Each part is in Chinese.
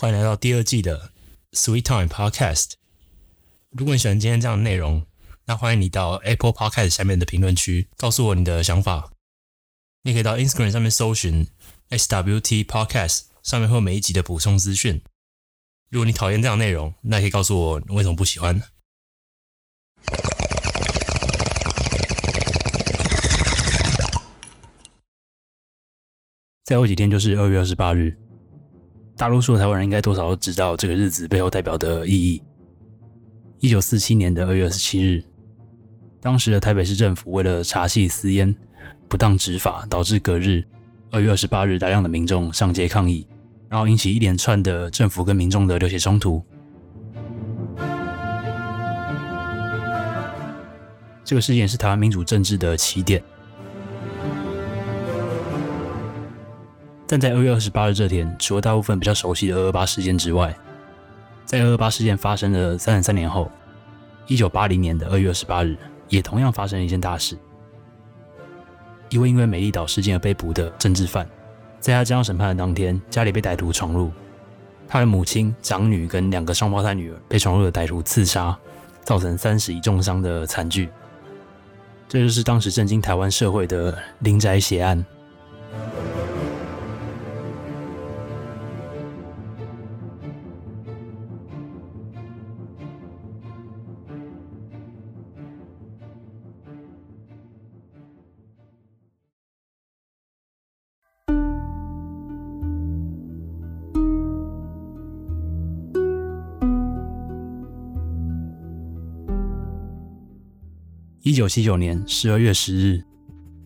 欢迎来到第二季的 Sweet Time Podcast。如果你喜欢今天这样的内容，那欢迎你到 Apple Podcast 下面的评论区告诉我你的想法。你可以到 Instagram 上面搜寻 SWT Podcast，上面会有每一集的补充资讯。如果你讨厌这样的内容，那可以告诉我你为什么不喜欢。再后几天就是二月二十八日。大多数台湾人应该多少都知道这个日子背后代表的意义。一九四七年的二月二十七日，当时的台北市政府为了查系私烟、不当执法，导致隔日二月二十八日大量的民众上街抗议，然后引起一连串的政府跟民众的流血冲突。这个事件是台湾民主政治的起点。但在二月二十八日这天，除了大部分比较熟悉的二二八事件之外，在二二八事件发生的三十三年后，一九八零年的二月二十八日，也同样发生了一件大事。一位因为美丽岛事件而被捕的政治犯，在他将要审判的当天，家里被歹徒闯入，他的母亲、长女跟两个双胞胎女儿被闯入的歹徒刺杀，造成三十一重伤的惨剧。这就是当时震惊台湾社会的林宅血案。九七九年十二月十日，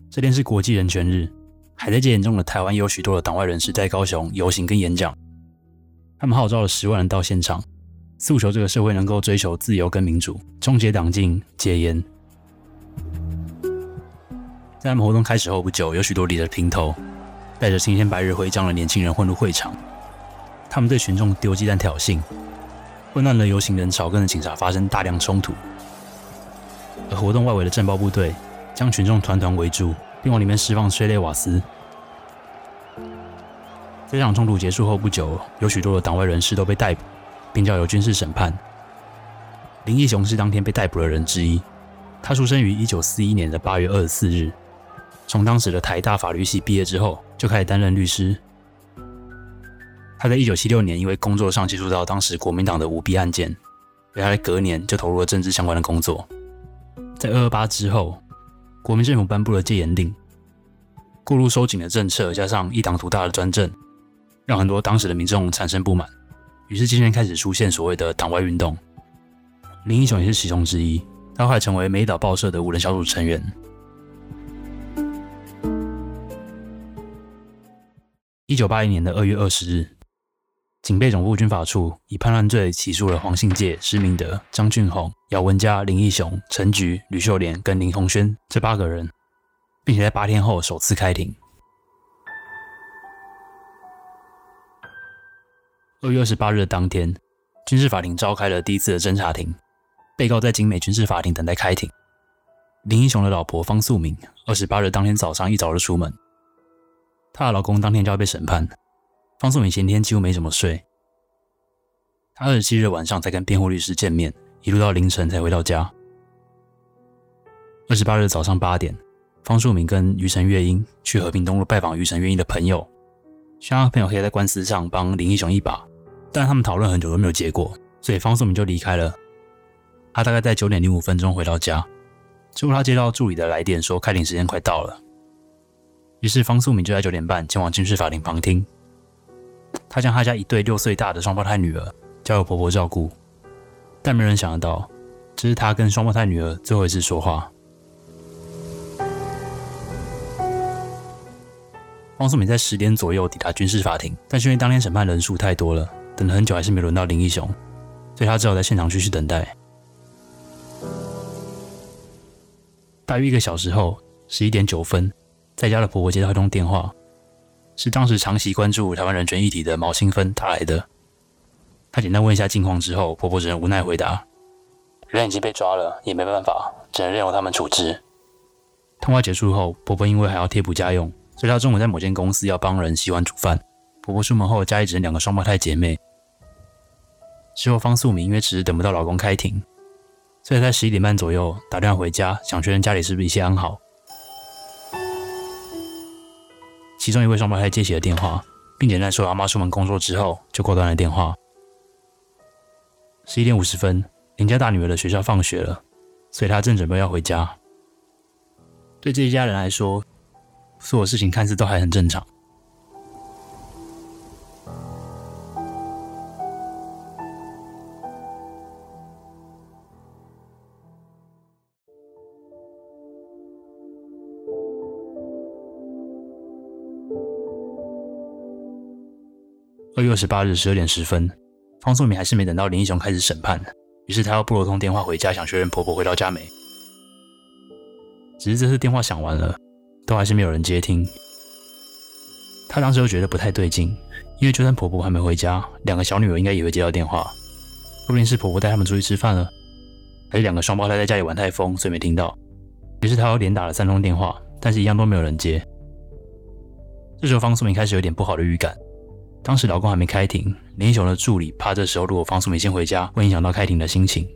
这天是国际人权日。还在戒严中的台湾，有许多的党外人士在高雄游行跟演讲。他们号召了十万人到现场，诉求这个社会能够追求自由跟民主，终结党禁、戒严。在他们活动开始后不久，有许多理着平头、带着青天白日徽章的年轻人混入会场。他们对群众丢鸡蛋挑衅，混乱的游行人潮跟着警察发生大量冲突。而活动外围的战报部队将群众团团围住，并往里面释放催泪瓦斯。这场冲突结束后不久，有许多的党外人士都被逮捕，并交由军事审判。林义雄是当天被逮捕的人之一。他出生于一九四一年的八月二十四日。从当时的台大法律系毕业之后，就开始担任律师。他在一九七六年因为工作上接触到当时国民党的舞弊案件，所以他在隔年就投入了政治相关的工作。在二二八之后，国民政府颁布了戒严令，过度收紧的政策加上一党独大的专政，让很多当时的民众产生不满，于是渐渐开始出现所谓的党外运动。林英雄也是其中之一，他后来成为美岛报社的五人小组成员。一九八一年的二月二十日。警备总部军法处以叛乱罪起诉了黄信介、施明德、张俊宏、姚文佳、林义雄、陈菊、吕秀莲跟林宏轩这八个人，并且在八天后首次开庭。二月二十八日的当天，军事法庭召开了第一次的侦查庭，被告在景美军事法庭等待开庭。林义雄的老婆方素敏，二十八日当天早上一早就出门，她的老公当天就要被审判。方素敏前天几乎没怎么睡，他二十七日晚上才跟辩护律师见面，一路到凌晨才回到家。二十八日早上八点，方素敏跟余承月英去和平东路拜访余承月英的朋友，希望朋友可以在官司上帮林义雄一把，但他们讨论很久都没有结果，所以方素敏就离开了。他大概在九点零五分钟回到家，结果他接到助理的来电，说开庭时间快到了，于是方素敏就在九点半前往军事法庭旁听。他将他家一对六岁大的双胞胎女儿交由婆婆照顾，但没人想得到，这是他跟双胞胎女儿最后一次说话。汪素敏在十点左右抵达军事法庭，但是因为当天审判人数太多了，等了很久还是没轮到林义雄，所以他只好在现场继续等待。大约一个小时后，十一点九分，在家的婆婆接到一通电话。是当时长期关注台湾人权议题的毛清芬打来的。她简单问一下近况之后，婆婆只能无奈回答：“人已经被抓了，也没办法，只能任由他们处置。”通话结束后，婆婆因为还要贴补家用，所以她中午在某间公司要帮人洗碗煮饭。婆婆出门后，家里只剩两个双胞胎姐妹，之后方素敏因为迟迟等不到老公开庭，所以在十一点半左右打电话回家，想确认家里是不是一切安好。其中一位双胞胎接起了电话，并简单说阿妈出门工作之后就挂断了电话。十一点五十分，林家大女儿的学校放学了，所以她正准备要回家。对这一家人来说，所有事情看似都还很正常。二月二十八日十二点十分，方素敏还是没等到林英雄开始审判，于是她要拨了通电话回家，想确认婆婆回到家没。只是这次电话响完了，都还是没有人接听。她当时又觉得不太对劲，因为就算婆婆还没回家，两个小女儿应该也会接到电话，说不定是婆婆带他们出去吃饭了，还是两个双胞胎在家里玩太疯，所以没听到。于是她又连打了三通电话，但是一样都没有人接。这时候方素敏开始有点不好的预感。当时老公还没开庭，林英雄的助理怕这时候如果方素敏先回家，会影响到开庭的心情。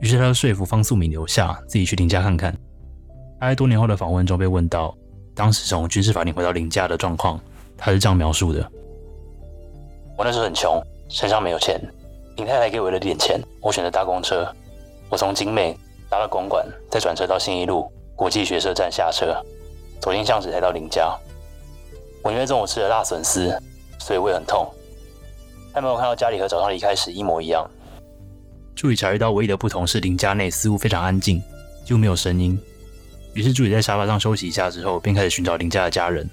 于是他就说服方素敏留下，自己去林家看看。他在多年后的访问中被问到，当时从军事法庭回到林家的状况，他是这样描述的：我那时候很穷，身上没有钱，林太太给我了点钱，我选择搭公车。我从景美搭到公馆，再转车到新一路国际学社站下车，走进巷子才到林家。我因为中午吃了辣笋丝，所以胃很痛。但没有看到家里和早上离开时一模一样。助理察觉到唯一的不同是林家内似乎非常安静，几乎没有声音。于是助理在沙发上休息一下之后，便开始寻找林家的家人。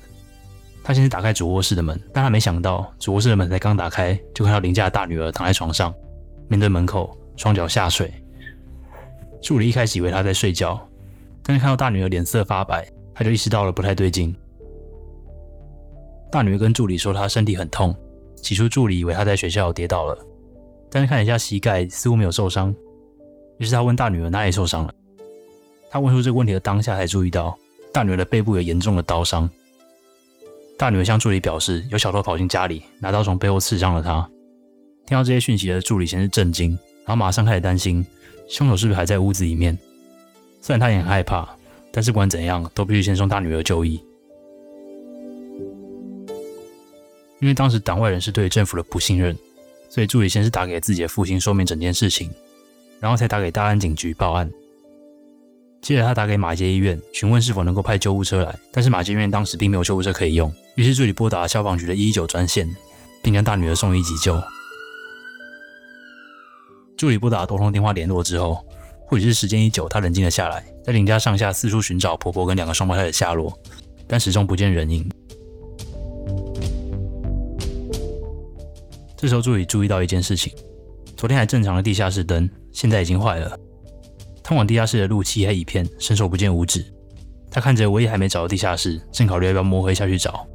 他先是打开主卧室的门，但他没想到主卧室的门才刚打开，就看到林家的大女儿躺在床上，面对门口，双脚下垂。助理一开始以为她在睡觉，但是看到大女儿脸色发白，他就意识到了不太对劲。大女儿跟助理说她身体很痛，起初助理以为她在学校跌倒了，但是看了一下膝盖似乎没有受伤，于是他问大女儿哪里受伤了。他问出这个问题的当下才注意到大女儿的背部有严重的刀伤。大女儿向助理表示有小偷跑进家里，拿刀从背后刺伤了她。听到这些讯息的助理先是震惊，然后马上开始担心凶手是不是还在屋子里面。虽然他也很害怕，但是不管怎样都必须先送大女儿就医。因为当时党外人士对政府的不信任，所以助理先是打给自己的父亲说明整件事情，然后才打给大安警局报案。接着他打给马街医院询问是否能够派救护车来，但是马街医院当时并没有救护车可以用，于是助理拨打了消防局的一一九专线，并将大女儿送医急救。助理拨打多通电话联络之后，或许是时间一久，他冷静了下来，在林家上下四处寻找婆婆跟两个双胞胎的下落，但始终不见人影。这时候，助理注意到一件事情：昨天还正常的地下室灯，现在已经坏了。通往地下室的路漆黑一片，伸手不见五指。他看着唯一还没找到地下室，正考虑要不要摸黑下去找，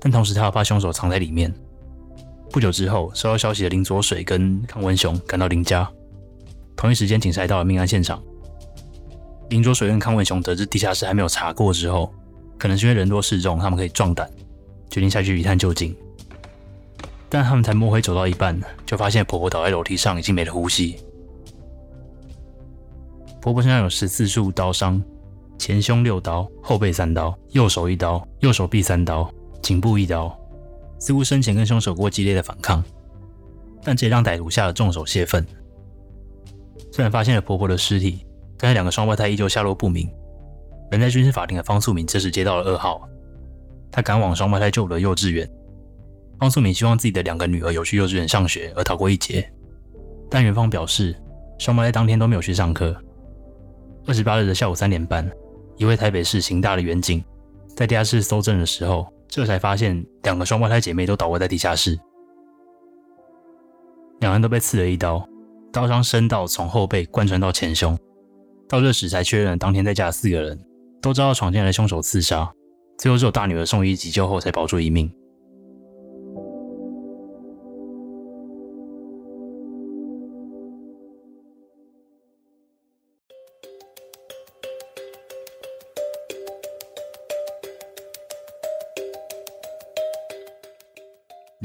但同时他又怕凶手藏在里面。不久之后，收到消息的林左水跟康文雄赶到林家，同一时间警察到了命案现场。林左水跟康文雄得知地下室还没有查过之后，可能是因为人多势众，他们可以壮胆，决定下去一探究竟。但他们才摸黑走到一半，就发现婆婆倒在楼梯上，已经没了呼吸。婆婆身上有十四处刀伤，前胸六刀，后背三刀，右手一刀，右手臂三刀，颈部一刀，似乎生前跟凶手过激烈的反抗，但这也让歹徒下了重手泄愤。虽然发现了婆婆的尸体，但是两个双胞胎依旧下落不明。人在军事法庭的方素敏这时接到了噩耗，他赶往双胞胎就读的幼稚园。方素敏希望自己的两个女儿有去幼稚园上学，而逃过一劫。但园方表示，双胞胎当天都没有去上课。二十八日的下午三点半，一位台北市刑大的员警在地下室搜证的时候，这才发现两个双胞胎姐妹都倒卧在地下室，两人都被刺了一刀，刀伤深到从后背贯穿到前胸。到这时才确认，当天在家的四个人都遭到闯进来的凶手刺杀，最后只有大女儿送医急救后才保住一命。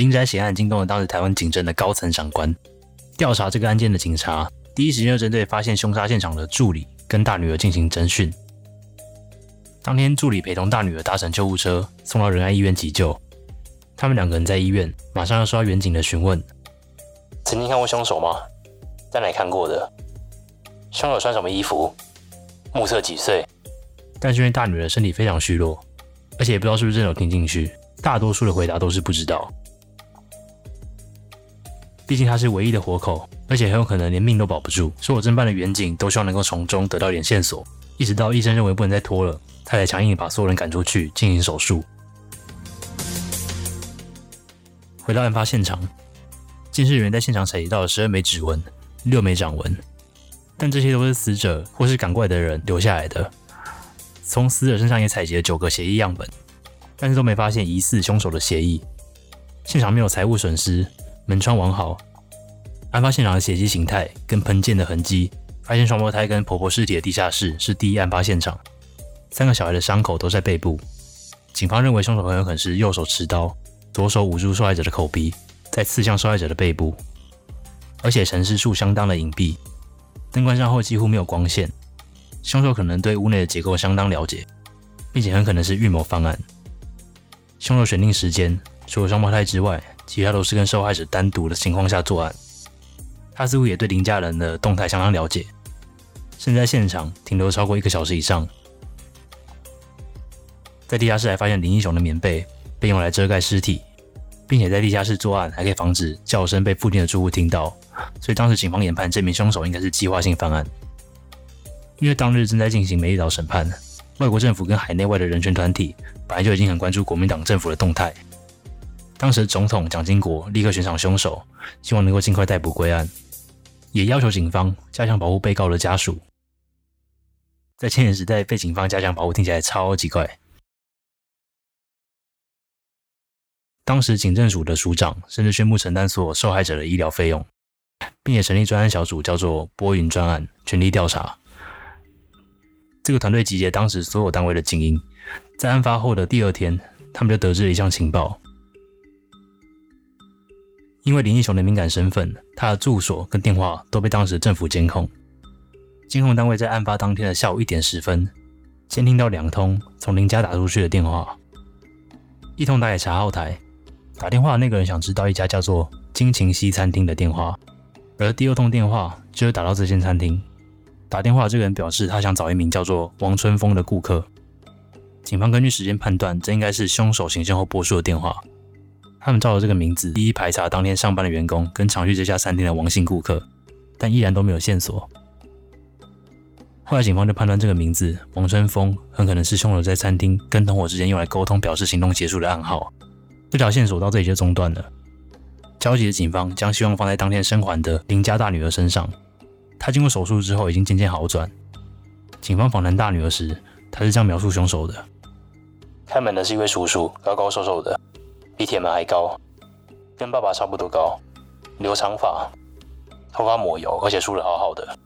林宅血案惊动了当时台湾警政的高层长官。调查这个案件的警察，第一时间就针对发现凶杀现场的助理跟大女儿进行侦讯。当天，助理陪同大女儿搭乘救护车送到仁爱医院急救。他们两个人在医院，马上要受到远警的询问：曾经看过凶手吗？在哪看过的？凶手穿什么衣服？目测几岁？但是因为大女儿身体非常虚弱，而且也不知道是不是真有听进去，大多数的回答都是不知道。毕竟他是唯一的活口，而且很有可能连命都保不住。所以我侦办的远警都希望能够从中得到一点线索，一直到医生认为不能再拖了，他才强硬把所有人赶出去进行手术。回到案发现场，监视人员在现场采集到了十二枚指纹、六枚掌纹，但这些都是死者或是赶过来的人留下来的。从死者身上也采集了九个血液样本，但是都没发现疑似凶手的血液。现场没有财物损失。门窗完好，案发现场的血迹形态跟喷溅的痕迹，发现双胞胎跟婆婆尸体的地下室是第一案发现场。三个小孩的伤口都在背部，警方认为凶手很有可能是右手持刀，左手捂住受害者的口鼻，再刺向受害者的背部。而且陈尸处相当的隐蔽，灯关上后几乎没有光线，凶手可能对屋内的结构相当了解，并且很可能是预谋方案。凶手选定时间，除了双胞胎之外。其他都是跟受害者单独的情况下作案，他似乎也对林家人的动态相当了解，甚至在现场停留超过一个小时以上。在地下室还发现林英雄的棉被被用来遮盖尸体，并且在地下室作案还可以防止叫声被附近的住户听到，所以当时警方研判这名凶手应该是计划性犯案。因为当日正在进行美丽岛审判，外国政府跟海内外的人权团体本来就已经很关注国民党政府的动态。当时总统蒋经国立刻悬赏凶手，希望能够尽快逮捕归案，也要求警方加强保护被告的家属。在千年时代被警方加强保护，听起来超级怪。当时警政署的署长甚至宣布承担所有受害者的医疗费用，并且成立专案小组，叫做“波云专案”，全力调查。这个团队集结当时所有单位的精英，在案发后的第二天，他们就得知了一项情报。因为林英雄的敏感身份，他的住所跟电话都被当时政府监控。监控单位在案发当天的下午一点十分，监听到两通从林家打出去的电话，一通打给查号台，打电话的那个人想知道一家叫做金琴西餐厅的电话，而第二通电话就是打到这间餐厅。打电话的这个人表示他想找一名叫做王春风的顾客。警方根据时间判断，这应该是凶手行凶后拨出的电话。他们照着这个名字一一排查当天上班的员工跟常去这家餐厅的王姓顾客，但依然都没有线索。后来警方就判断这个名字王春风很可能是凶手在餐厅跟同伙之间用来沟通表示行动结束的暗号。这条线索到这里就中断了。焦急的警方将希望放在当天生还的林家大女儿身上。她经过手术之后已经渐渐好转。警方访谈大女儿时，她是这样描述凶手的：开门的是一位叔叔，高高瘦瘦的。比铁门还高，跟爸爸差不多高，留长发，头发抹油，而且梳得好好的，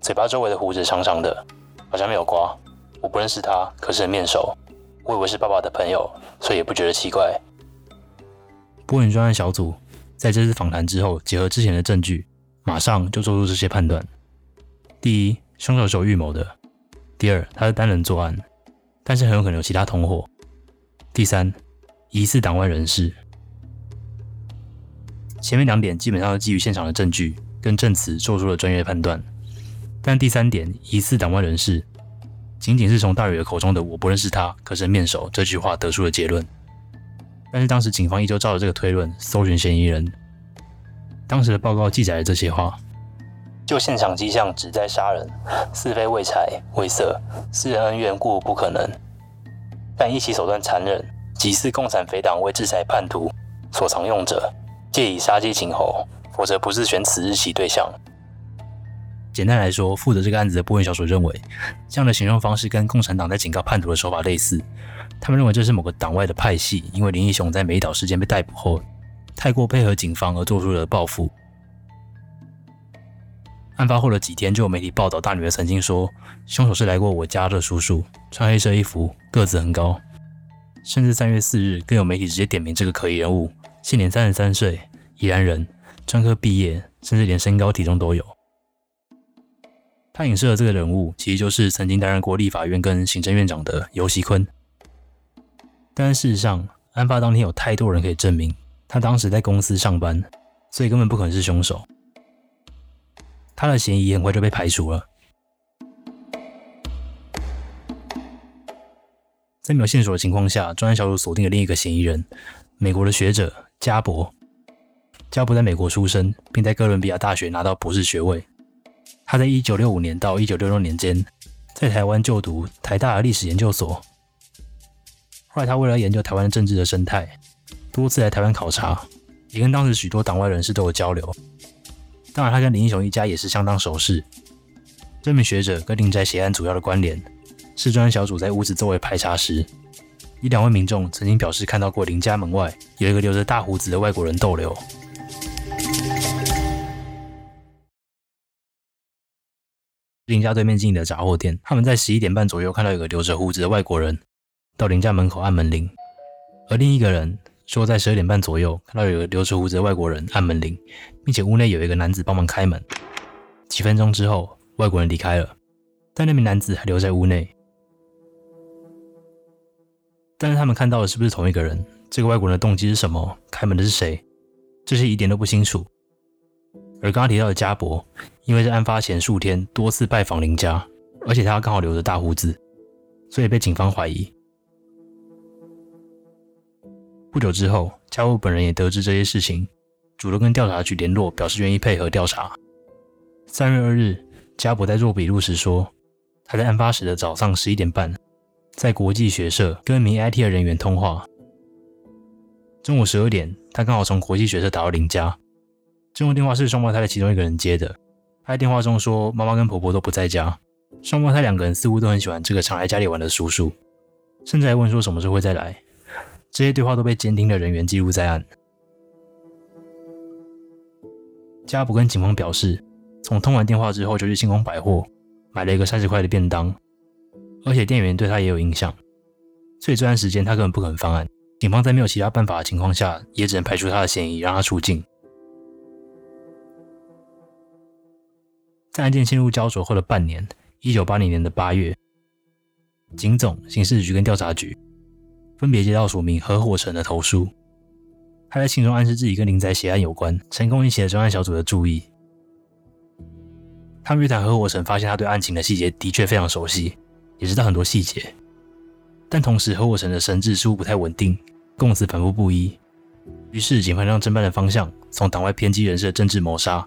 嘴巴周围的胡子长长的，好像没有刮。我不认识他，可是很面熟，我以为是爸爸的朋友，所以也不觉得奇怪。波云专案小组在这次访谈之后，结合之前的证据，马上就做出这些判断：第一，凶手是有预谋的；第二，他是单人作案，但是很有可能有其他同伙；第三。疑似党外人士，前面两点基本上是基于现场的证据跟证词做出了专业判断，但第三点疑似党外人士，仅仅是从大宇的口中的“我不认识他，可是面熟”这句话得出的结论。但是当时警方依旧照着这个推论搜寻嫌疑人，当时的报告记载了这些话：就现场迹象，旨在杀人，似非为财为色，私人恩怨故不可能，但一起手段残忍。即似共产匪党为制裁叛徒所常用者，借以杀鸡儆猴，否则不是选此日起对象。简单来说，负责这个案子的波云小组认为，这样的行动方式跟共产党在警告叛徒的手法类似。他们认为这是某个党外的派系，因为林义雄在美岛事件被逮捕后，太过配合警方而做出了报复。案发后的几天，就有媒体报道，大女儿曾经说，凶手是来过我家的叔叔，穿黑色衣服，个子很高。甚至三月四日，更有媒体直接点名这个可疑人物，现年三十三岁，宜兰人，专科毕业，甚至连身高体重都有。他影射的这个人物，其实就是曾经担任过立法院跟行政院长的尤熙坤。但事实上，案发当天有太多人可以证明，他当时在公司上班，所以根本不可能是凶手。他的嫌疑很快就被排除了。在没有线索的情况下，专案小组锁定了另一个嫌疑人——美国的学者加伯。加伯在美国出生，并在哥伦比亚大学拿到博士学位。他在一九六五年到一九六六年间，在台湾就读台大历史研究所。后来，他为了研究台湾政治的生态，多次来台湾考察，也跟当时许多党外人士都有交流。当然，他跟林英雄一家也是相当熟识。这名学者跟林宅血案主要的关联，是专案小组在屋子周围排查时，一两位民众曾经表示看到过林家门外有一个留着大胡子的外国人逗留。林家对面经营的杂货店，他们在十一点半左右看到有个留着胡子的外国人到林家门口按门铃，而另一个人说在十二点半左右看到有个留着胡子的外国人按门铃，并且屋内有一个男子帮忙开门。几分钟之后，外国人离开了，但那名男子还留在屋内。但是他们看到的是不是同一个人？这个外国人的动机是什么？开门的是谁？这些一点都不清楚。而刚刚提到的加伯，因为在案发前数天多次拜访林家，而且他刚好留着大胡子，所以被警方怀疑。不久之后，加伯本人也得知这些事情，主动跟调查局联络，表示愿意配合调查。三月二日，加伯在做笔录时说，他在案发时的早上十一点半，在国际学社跟一名 IT 的人员通话。中午十二点，他刚好从国际学社打到林家。这通电话是双胞胎的其中一个人接的。他在电话中说，妈妈跟婆婆都不在家，双胞胎两个人似乎都很喜欢这个常来家里玩的叔叔，甚至还问说什么时候会再来。这些对话都被监听的人员记录在案。加伯跟警方表示，从通完电话之后就去星光百货买了一个三十块的便当，而且店员对他也有印象，所以这段时间他根本不可能犯案。警方在没有其他办法的情况下，也只能排除他的嫌疑，让他出境。在案件陷入焦灼后的半年，一九八零年的八月，警总、刑事局跟调查局分别接到署名何火成的投诉。他在信中暗示自己跟林宅血案有关，成功引起了专案小组的注意。他们约谈何火成，发现他对案情的细节的确非常熟悉，也知道很多细节。但同时，何火成的神志似乎不太稳定，供词反复不一。于是，警方让侦办的方向从党外偏激人士的政治谋杀。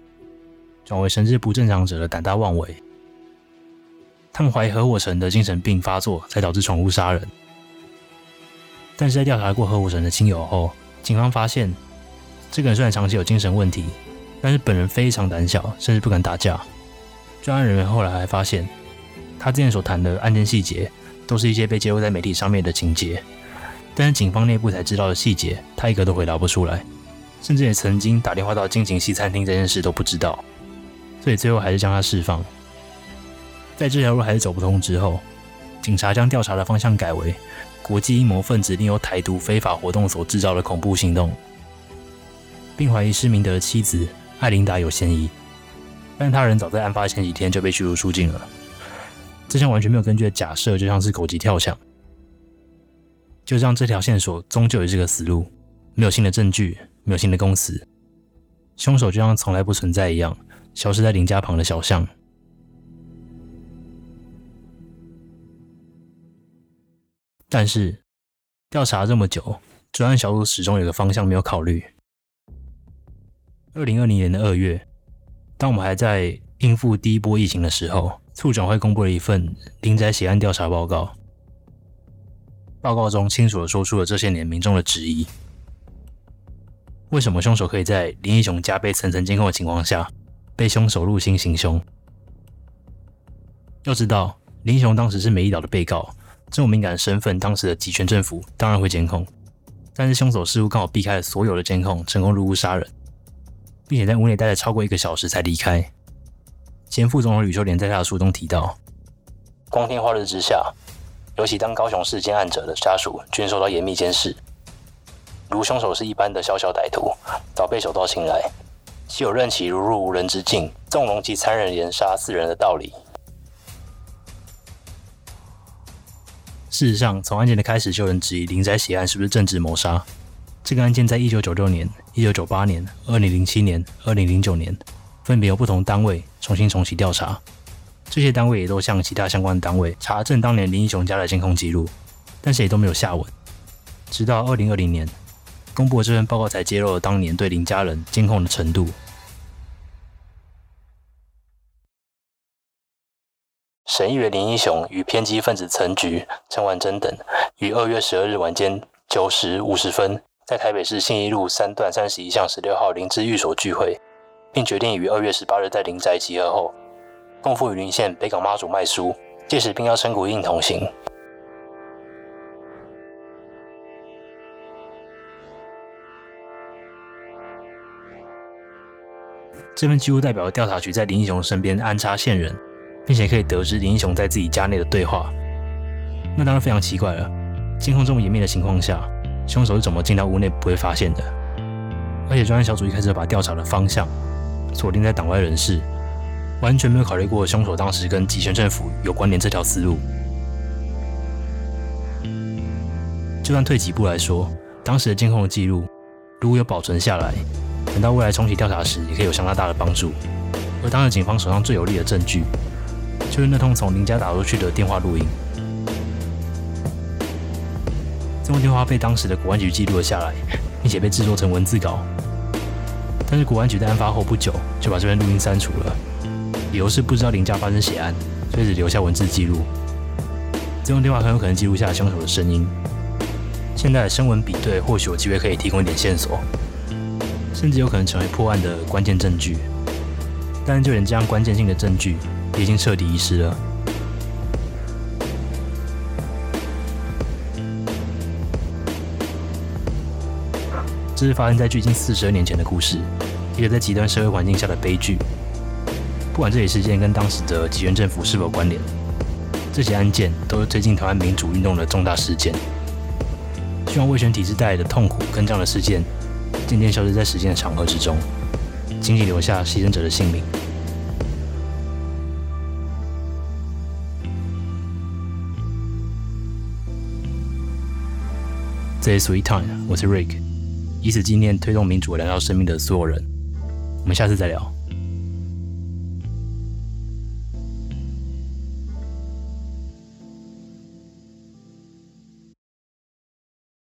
转为神志不正常者的胆大妄为，他们怀疑何火成的精神病发作才导致闯入杀人。但是在调查过何火成的亲友后，警方发现，这个人虽然长期有精神问题，但是本人非常胆小，甚至不敢打架。专案人员后来还发现，他之前所谈的案件细节，都是一些被揭露在媒体上面的情节，但是警方内部才知道的细节，他一个都回答不出来，甚至也曾经打电话到金景西餐厅这件事都不知道。所以最后还是将他释放。在这条路还是走不通之后，警察将调查的方向改为国际阴谋分子利用台独非法活动所制造的恐怖行动，并怀疑施明德的妻子艾琳达有嫌疑。但他人早在案发前几天就被驱逐出境了。这项完全没有根据的假设就像是狗急跳墙。就像，这条线索终究也是个死路，没有新的证据，没有新的供词，凶手就像从来不存在一样。消失在林家旁的小巷。但是调查这么久，专案小组始终有个方向没有考虑。二零二零年的二月，当我们还在应付第一波疫情的时候，处长会公布了一份林宅血案调查报告。报告中清楚的说出了这些年民众的质疑：为什么凶手可以在林英雄家被层层监控的情况下？被凶手入侵行凶。要知道，林英雄当时是美丽岛的被告，这么敏感的身份，当时的集权政府当然会监控。但是凶手似乎刚好避开了所有的监控，成功入屋杀人，并且在屋内待了超过一个小时才离开。前副总统吕秀莲在他的书中提到：“光天化日之下，尤其当高雄市监案者的家属均受到严密监视，如凶手是一般的小小歹徒，早被手到擒来，岂有任其如入无人之境，纵容其残忍连杀四人的道理？事实上，从案件的开始就有人质疑林宅血案是不是政治谋杀。这个案件在一九九六年、一九九八年、二零零七年、二零零九年，分别由不同单位重新重启调查。这些单位也都向其他相关的单位查证当年林英雄家的监控记录，但是也都没有下文。直到二零二零年，公布的这份报告才揭露了当年对林家人监控的程度。审议员林英雄与偏激分子陈菊、陈婉珍等，于二月十二日晚间九时五十分，在台北市信义路三段三十一巷十六号林之寓所聚会，并决定于二月十八日在林宅集合后，共赴云林县北港妈祖卖书，届时并邀陈古印同行。这份记录代表调查局在林英雄身边安插线人。并且可以得知林英雄在自己家内的对话，那当然非常奇怪了。监控这么严密的情况下，凶手是怎么进到屋内不会发现的？而且专案小组一开始把调查的方向锁定在党外人士，完全没有考虑过凶手当时跟集权政府有关联这条思路。就算退几步来说，当时的监控记录如果有保存下来，等到未来重启调查时，也可以有相当大的帮助。而当时警方手上最有力的证据。就是那通从林家打出去的电话录音，这通电话被当时的国安局记录了下来，并且被制作成文字稿。但是国安局在案发后不久就把这篇录音删除了，理由是不知道林家发生血案，所以只留下文字记录。这通电话很有可能记录下凶手的声音。现在的声纹比对或许有机会可以提供一点线索，甚至有可能成为破案的关键证据。但就连这样关键性的证据。已经彻底遗失了。这是发生在距今四十二年前的故事，一个在极端社会环境下的悲剧。不管这起事件跟当时的集权政府是否关联，这些案件都是推进台湾民主运动的重大事件。希望威权体制带来的痛苦跟这样的事件渐渐消失在时间的长河之中，仅仅留下牺牲者的姓名。这是 Sweet Time，我是 Rick，以此纪念推动民主、燃烧生命的所有人。我们下次再聊。